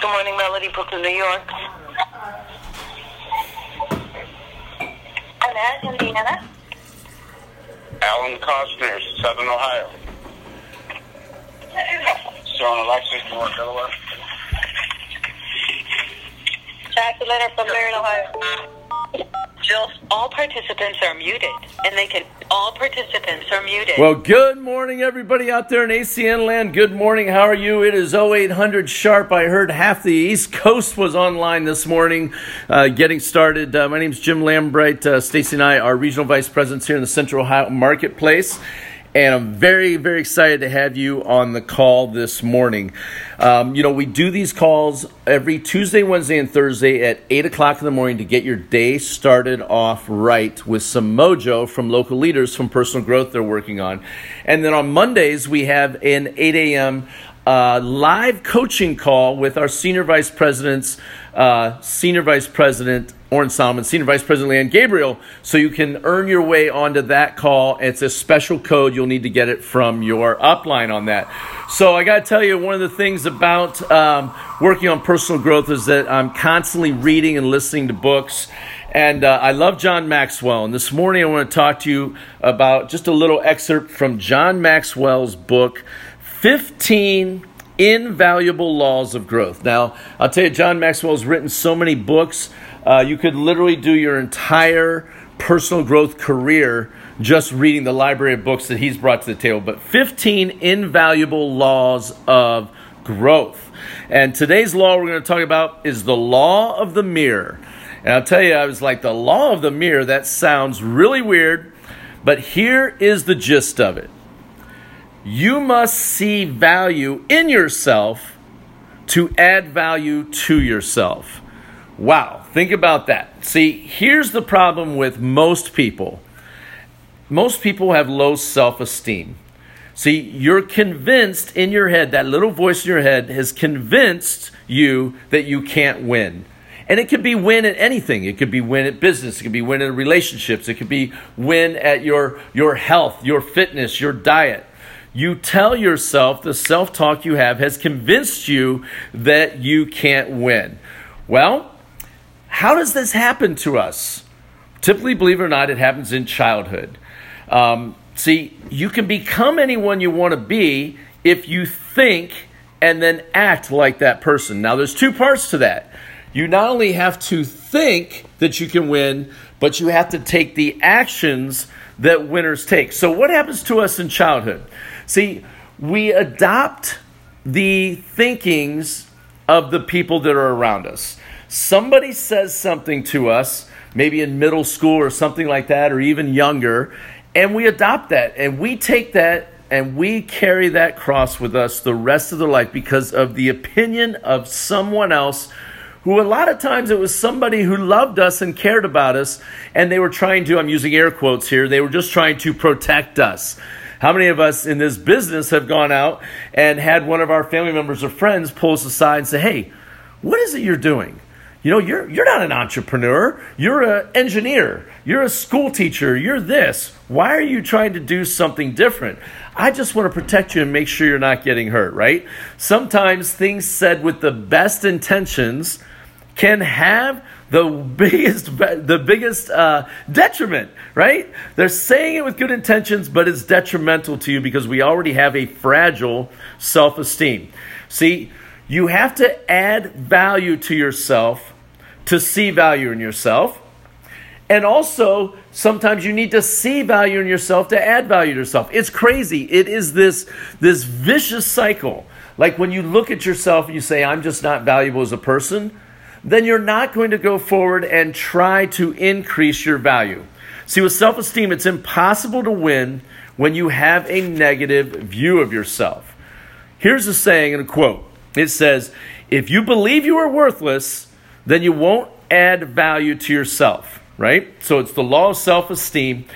Good morning, Melody, Brooklyn, New York. Hello, Indiana. Alan Costner, Southern Ohio. Sean Alexis, North Delaware. Uh? Jackie Leonard from Marion, Ohio. All participants are muted, and they can. All participants are muted. Well, good morning, everybody out there in ACN land. Good morning. How are you? It is 0800 sharp. I heard half the East Coast was online this morning, uh, getting started. Uh, my name is Jim Lambright. Uh, Stacy and I are regional vice presidents here in the Central Ohio Marketplace. And I'm very, very excited to have you on the call this morning. Um, you know, we do these calls every Tuesday, Wednesday, and Thursday at 8 o'clock in the morning to get your day started off right with some mojo from local leaders from personal growth they're working on. And then on Mondays, we have an 8 a.m. Uh, live coaching call with our senior vice presidents, uh, senior vice president Orrin Solomon, Senior Vice President Leanne Gabriel, so you can earn your way onto that call. It's a special code. You'll need to get it from your upline on that. So I got to tell you, one of the things about um, working on personal growth is that I'm constantly reading and listening to books. And uh, I love John Maxwell. And this morning I want to talk to you about just a little excerpt from John Maxwell's book, 15 Invaluable Laws of Growth. Now, I'll tell you, John Maxwell's written so many books. Uh, you could literally do your entire personal growth career just reading the library of books that he's brought to the table. But 15 invaluable laws of growth. And today's law we're going to talk about is the law of the mirror. And I'll tell you, I was like, the law of the mirror, that sounds really weird, but here is the gist of it. You must see value in yourself to add value to yourself. Wow, think about that. See, here's the problem with most people most people have low self esteem. See, you're convinced in your head, that little voice in your head has convinced you that you can't win. And it could be win at anything. It could be win at business. It could be win in relationships. It could be win at your, your health, your fitness, your diet. You tell yourself, the self talk you have has convinced you that you can't win. Well, how does this happen to us? Typically, believe it or not, it happens in childhood. Um, see, you can become anyone you want to be if you think and then act like that person. Now, there's two parts to that. You not only have to think that you can win, but you have to take the actions that winners take. So, what happens to us in childhood? See, we adopt the thinkings of the people that are around us somebody says something to us, maybe in middle school or something like that, or even younger, and we adopt that and we take that and we carry that cross with us the rest of the life because of the opinion of someone else who a lot of times it was somebody who loved us and cared about us and they were trying to i'm using air quotes here they were just trying to protect us. How many of us in this business have gone out and had one of our family members or friends pull us aside and say hey what is it you're doing you know, you're, you're not an entrepreneur. You're an engineer. You're a school teacher. You're this. Why are you trying to do something different? I just want to protect you and make sure you're not getting hurt, right? Sometimes things said with the best intentions can have the biggest the biggest uh, detriment right they're saying it with good intentions but it's detrimental to you because we already have a fragile self-esteem see you have to add value to yourself to see value in yourself. And also, sometimes you need to see value in yourself to add value to yourself. It's crazy. It is this, this vicious cycle. Like when you look at yourself and you say, I'm just not valuable as a person, then you're not going to go forward and try to increase your value. See, with self esteem, it's impossible to win when you have a negative view of yourself. Here's a saying and a quote it says, if you believe you are worthless, then you won't add value to yourself, right? So it's the law of self esteem.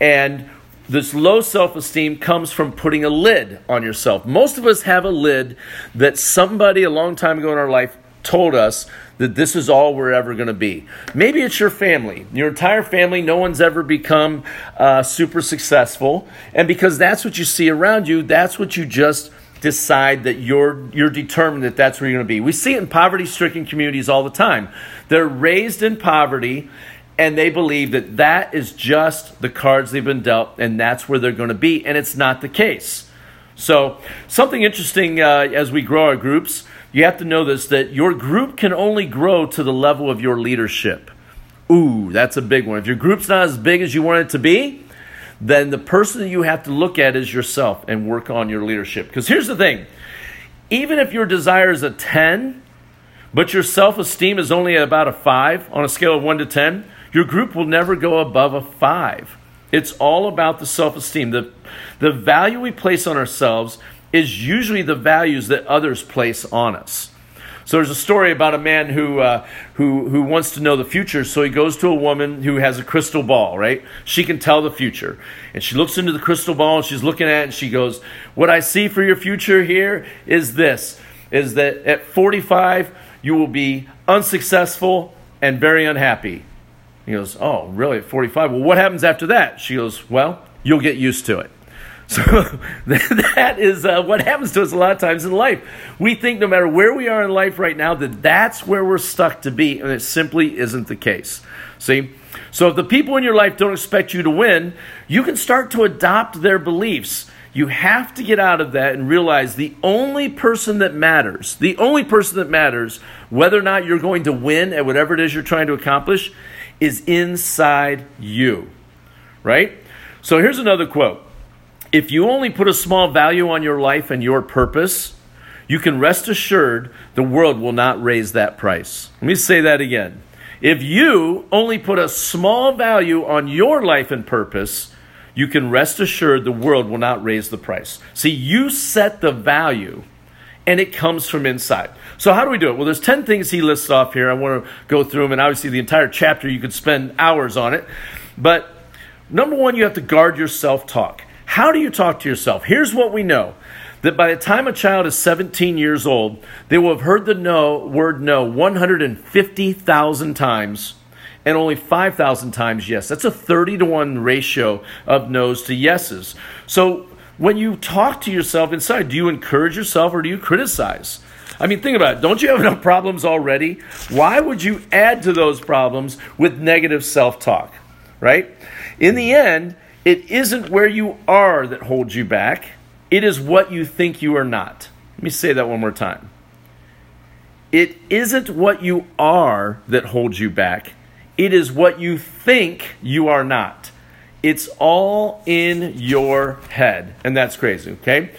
And this low self esteem comes from putting a lid on yourself. Most of us have a lid that somebody a long time ago in our life told us that this is all we're ever going to be. Maybe it's your family, your entire family. No one's ever become uh, super successful. And because that's what you see around you, that's what you just decide that you're you're determined that that's where you're going to be. We see it in poverty-stricken communities all the time. They're raised in poverty and they believe that that is just the cards they've been dealt and that's where they're going to be and it's not the case. So, something interesting uh, as we grow our groups, you have to know this that your group can only grow to the level of your leadership. Ooh, that's a big one. If your group's not as big as you want it to be, then the person you have to look at is yourself and work on your leadership. Because here's the thing even if your desire is a 10, but your self esteem is only at about a 5 on a scale of 1 to 10, your group will never go above a 5. It's all about the self esteem. The, the value we place on ourselves is usually the values that others place on us. So there's a story about a man who, uh, who, who wants to know the future. So he goes to a woman who has a crystal ball, right? She can tell the future. And she looks into the crystal ball and she's looking at it and she goes, What I see for your future here is this is that at 45, you will be unsuccessful and very unhappy. He goes, Oh, really? At 45? Well, what happens after that? She goes, Well, you'll get used to it. So that is uh, what happens to us a lot of times in life. We think no matter where we are in life right now that that's where we're stuck to be, and it simply isn't the case. See? So if the people in your life don't expect you to win, you can start to adopt their beliefs. You have to get out of that and realize the only person that matters, the only person that matters, whether or not you're going to win at whatever it is you're trying to accomplish, is inside you. Right? So here's another quote. If you only put a small value on your life and your purpose, you can rest assured the world will not raise that price. Let me say that again. If you only put a small value on your life and purpose, you can rest assured the world will not raise the price. See, you set the value and it comes from inside. So how do we do it? Well, there's 10 things he lists off here. I want to go through them and obviously the entire chapter you could spend hours on it. But number 1, you have to guard your self-talk. How do you talk to yourself? Here's what we know that by the time a child is 17 years old, they will have heard the no word no 150,000 times and only 5,000 times yes. That's a 30 to 1 ratio of no's to yeses. So when you talk to yourself inside, do you encourage yourself or do you criticize? I mean, think about it. Don't you have enough problems already? Why would you add to those problems with negative self talk? Right? In the end, it isn't where you are that holds you back, it is what you think you are not. Let me say that one more time. It isn't what you are that holds you back, it is what you think you are not. It's all in your head. And that's crazy, okay?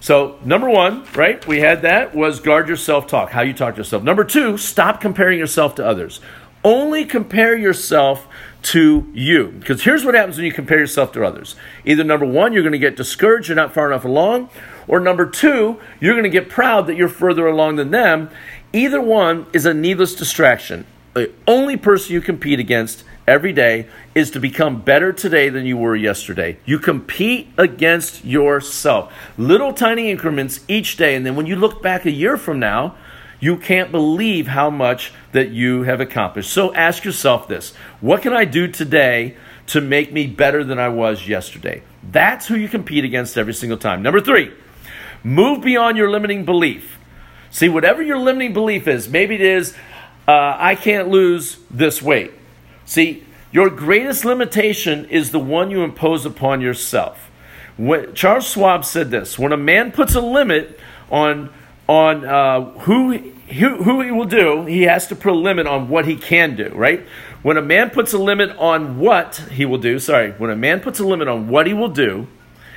So, number one, right, we had that was guard your self talk, how you talk to yourself. Number two, stop comparing yourself to others. Only compare yourself to you. Because here's what happens when you compare yourself to others. Either number one, you're going to get discouraged, you're not far enough along, or number two, you're going to get proud that you're further along than them. Either one is a needless distraction. The only person you compete against every day is to become better today than you were yesterday. You compete against yourself. Little tiny increments each day, and then when you look back a year from now, you can't believe how much that you have accomplished. So ask yourself this what can I do today to make me better than I was yesterday? That's who you compete against every single time. Number three, move beyond your limiting belief. See, whatever your limiting belief is, maybe it is, uh, I can't lose this weight. See, your greatest limitation is the one you impose upon yourself. When, Charles Schwab said this when a man puts a limit on on uh, who, who, who he will do, he has to put a limit on what he can do, right? When a man puts a limit on what he will do, sorry, when a man puts a limit on what he will do,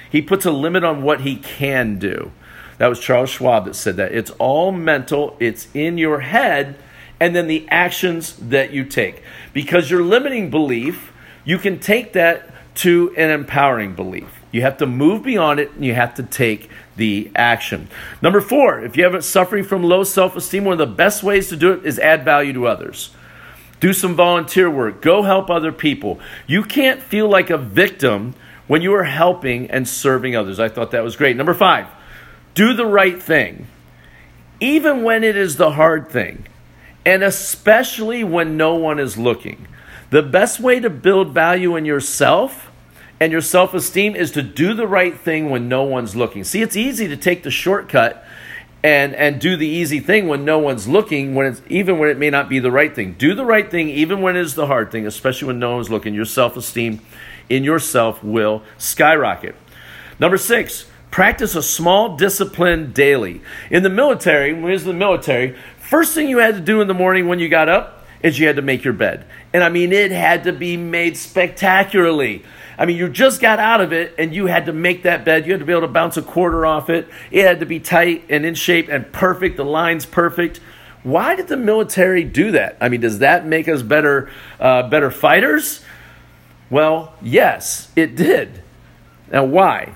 he puts a limit on what he can do. That was Charles Schwab that said that. It's all mental, it's in your head, and then the actions that you take. Because your limiting belief, you can take that to an empowering belief. You have to move beyond it and you have to take the action. Number four, if you have suffering from low self esteem, one of the best ways to do it is add value to others. Do some volunteer work. Go help other people. You can't feel like a victim when you are helping and serving others. I thought that was great. Number five, do the right thing, even when it is the hard thing, and especially when no one is looking. The best way to build value in yourself and your self esteem is to do the right thing when no one's looking. See, it's easy to take the shortcut and and do the easy thing when no one's looking when it's even when it may not be the right thing. Do the right thing even when it is the hard thing especially when no one's looking. Your self-esteem in yourself will skyrocket. Number six practice a small discipline daily. In the military when we was in the military first thing you had to do in the morning when you got up is you had to make your bed and i mean it had to be made spectacularly I mean, you just got out of it and you had to make that bed. You had to be able to bounce a quarter off it. It had to be tight and in shape and perfect. The line's perfect. Why did the military do that? I mean, does that make us better, uh, better fighters? Well, yes, it did. Now, why?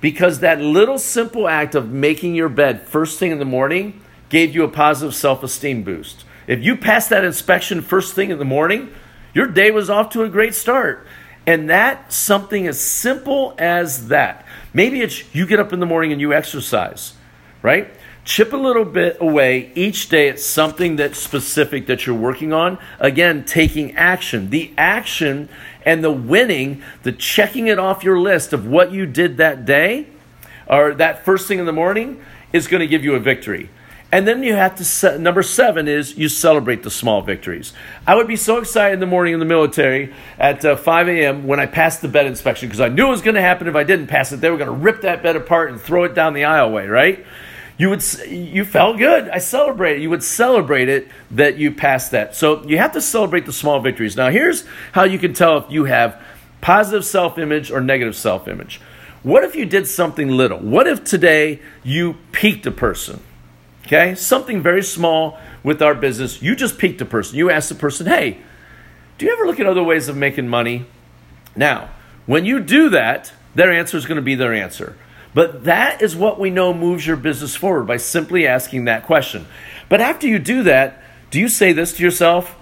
Because that little simple act of making your bed first thing in the morning gave you a positive self esteem boost. If you passed that inspection first thing in the morning, your day was off to a great start. And that something as simple as that. Maybe it's you get up in the morning and you exercise, right? Chip a little bit away each day at something that's specific that you're working on. Again, taking action. The action and the winning, the checking it off your list of what you did that day or that first thing in the morning is going to give you a victory. And then you have to set, number seven is you celebrate the small victories. I would be so excited in the morning in the military at uh, 5 a.m. when I passed the bed inspection because I knew it was going to happen if I didn't pass it. They were going to rip that bed apart and throw it down the aisleway, right? You would you felt good. I celebrated. You would celebrate it that you passed that. So you have to celebrate the small victories. Now here's how you can tell if you have positive self-image or negative self-image. What if you did something little? What if today you piqued a person? Okay? Something very small with our business. You just piqued a person. You asked the person, hey, do you ever look at other ways of making money? Now, when you do that, their answer is going to be their answer. But that is what we know moves your business forward by simply asking that question. But after you do that, do you say this to yourself?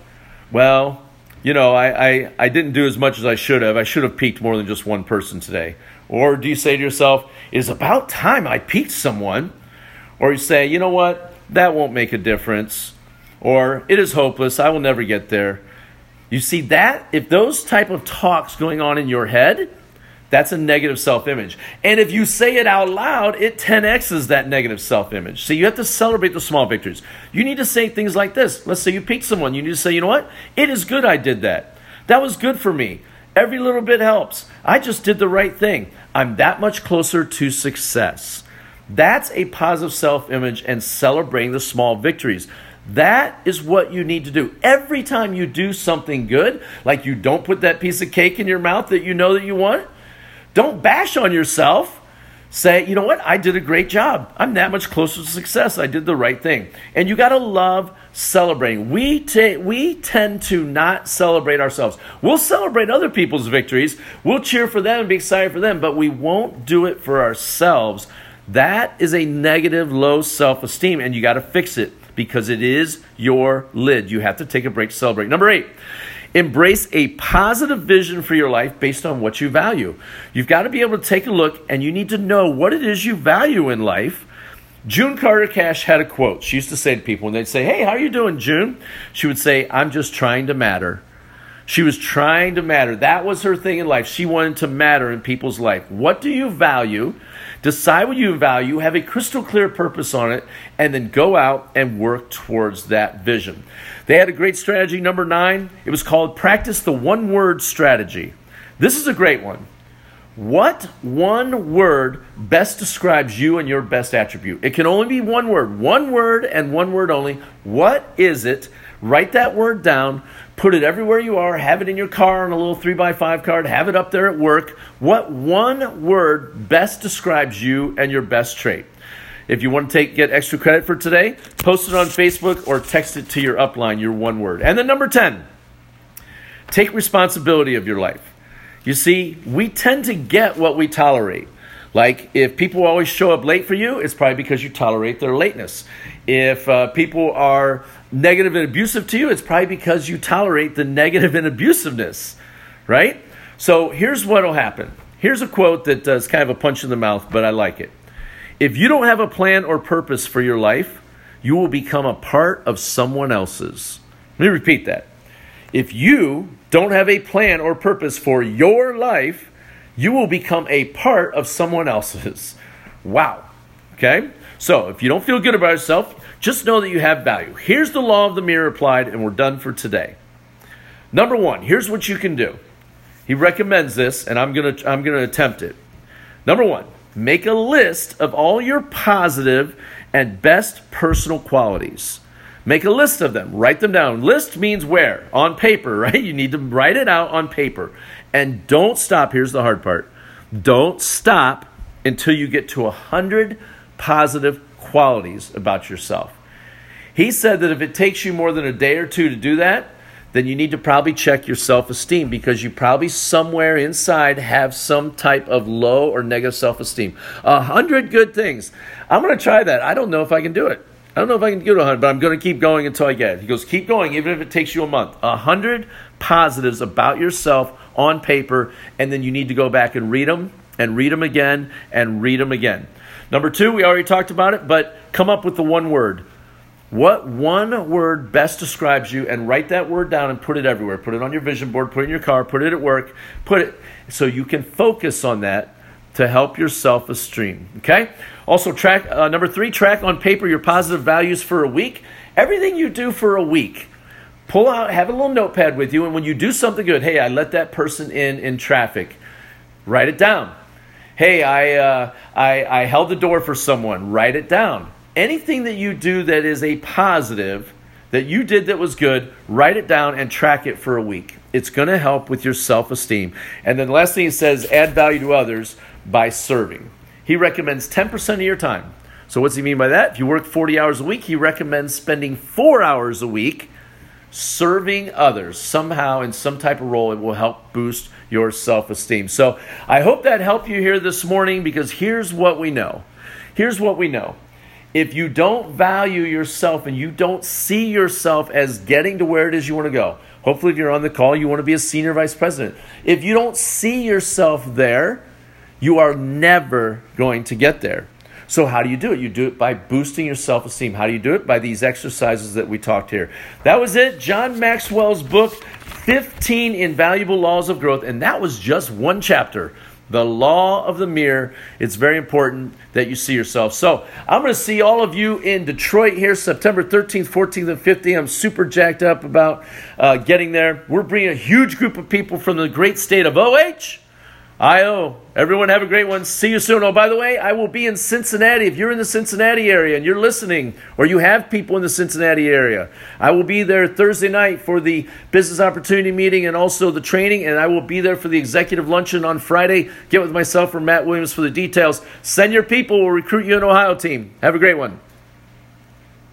Well, you know, I, I, I didn't do as much as I should have. I should have piqued more than just one person today. Or do you say to yourself, it's about time I piqued someone? Or you say, you know what, that won't make a difference. Or it is hopeless, I will never get there. You see that? If those type of talks going on in your head, that's a negative self image. And if you say it out loud, it 10x's that negative self image. So you have to celebrate the small victories. You need to say things like this. Let's say you picked someone. You need to say, you know what? It is good I did that. That was good for me. Every little bit helps. I just did the right thing. I'm that much closer to success. That's a positive self image and celebrating the small victories. That is what you need to do. Every time you do something good, like you don't put that piece of cake in your mouth that you know that you want, don't bash on yourself. Say, you know what? I did a great job. I'm that much closer to success. I did the right thing. And you got to love celebrating. We, ta- we tend to not celebrate ourselves. We'll celebrate other people's victories. We'll cheer for them and be excited for them, but we won't do it for ourselves that is a negative, low self esteem, and you got to fix it because it is your lid. You have to take a break to celebrate. Number eight, embrace a positive vision for your life based on what you value. You've got to be able to take a look and you need to know what it is you value in life. June Carter Cash had a quote. She used to say to people when they'd say, Hey, how are you doing, June? She would say, I'm just trying to matter. She was trying to matter. That was her thing in life. She wanted to matter in people's life. What do you value? Decide what you value, have a crystal clear purpose on it, and then go out and work towards that vision. They had a great strategy, number nine. It was called Practice the One Word Strategy. This is a great one. What one word best describes you and your best attribute? It can only be one word, one word and one word only. What is it? Write that word down. Put it everywhere you are. Have it in your car on a little 3x5 card. Have it up there at work. What one word best describes you and your best trait? If you want to take get extra credit for today, post it on Facebook or text it to your upline, your one word. And then number 10, take responsibility of your life. You see, we tend to get what we tolerate. Like, if people always show up late for you, it's probably because you tolerate their lateness. If uh, people are negative and abusive to you, it's probably because you tolerate the negative and abusiveness, right? So here's what will happen. Here's a quote that uh, is kind of a punch in the mouth, but I like it. If you don't have a plan or purpose for your life, you will become a part of someone else's. Let me repeat that. If you don't have a plan or purpose for your life, you will become a part of someone else's. Wow. Okay? So if you don't feel good about yourself, just know that you have value. Here's the law of the mirror applied, and we're done for today. Number one, here's what you can do. He recommends this, and I'm gonna I'm gonna attempt it. Number one, make a list of all your positive and best personal qualities. Make a list of them. Write them down. List means where? On paper, right? You need to write it out on paper. And don't stop. Here's the hard part. Don't stop until you get to a hundred positive qualities about yourself. He said that if it takes you more than a day or two to do that, then you need to probably check your self esteem because you probably somewhere inside have some type of low or negative self esteem. A hundred good things. I'm going to try that. I don't know if I can do it. I don't know if I can get to 100, but I'm going to keep going until I get it. He goes, keep going, even if it takes you a month. A hundred positives about yourself on paper, and then you need to go back and read them, and read them again, and read them again. Number two, we already talked about it, but come up with the one word. What one word best describes you, and write that word down and put it everywhere. Put it on your vision board, put it in your car, put it at work, put it so you can focus on that to help your self esteem. Okay? Also, track uh, number three, track on paper your positive values for a week. Everything you do for a week, pull out, have a little notepad with you, and when you do something good, hey, I let that person in in traffic, write it down. Hey, I, uh, I, I held the door for someone, write it down. Anything that you do that is a positive, that you did that was good, write it down and track it for a week. It's going to help with your self esteem. And then the last thing he says, add value to others by serving. He recommends 10% of your time. So, what's he mean by that? If you work 40 hours a week, he recommends spending four hours a week serving others somehow in some type of role. It will help boost your self esteem. So, I hope that helped you here this morning because here's what we know. Here's what we know. If you don't value yourself and you don't see yourself as getting to where it is you want to go, hopefully, if you're on the call, you want to be a senior vice president. If you don't see yourself there, you are never going to get there. So, how do you do it? You do it by boosting your self esteem. How do you do it? By these exercises that we talked here. That was it. John Maxwell's book, 15 Invaluable Laws of Growth. And that was just one chapter. The law of the mirror. It's very important that you see yourself. So, I'm going to see all of you in Detroit here September 13th, 14th, and 15th. I'm super jacked up about uh, getting there. We're bringing a huge group of people from the great state of OH. IO. Everyone have a great one. See you soon. Oh, by the way, I will be in Cincinnati. If you're in the Cincinnati area and you're listening, or you have people in the Cincinnati area, I will be there Thursday night for the business opportunity meeting and also the training, and I will be there for the executive luncheon on Friday. Get with myself or Matt Williams for the details. Send your people. We'll recruit you an Ohio team. Have a great one.